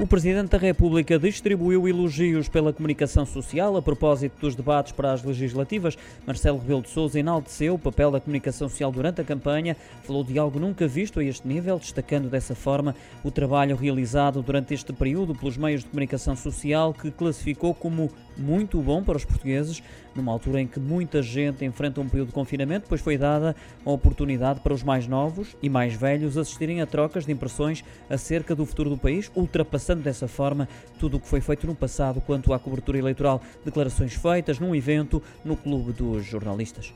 O Presidente da República distribuiu elogios pela comunicação social a propósito dos debates para as legislativas. Marcelo Rebelo de Sousa enalteceu o papel da comunicação social durante a campanha, falou de algo nunca visto a este nível, destacando dessa forma o trabalho realizado durante este período pelos meios de comunicação social, que classificou como muito bom para os portugueses, numa altura em que muita gente enfrenta um período de confinamento, pois foi dada a oportunidade para os mais novos e mais velhos assistirem a trocas de impressões acerca do futuro do país, ultrapassando passando dessa forma tudo o que foi feito no passado quanto à cobertura eleitoral. Declarações feitas num evento no Clube dos Jornalistas.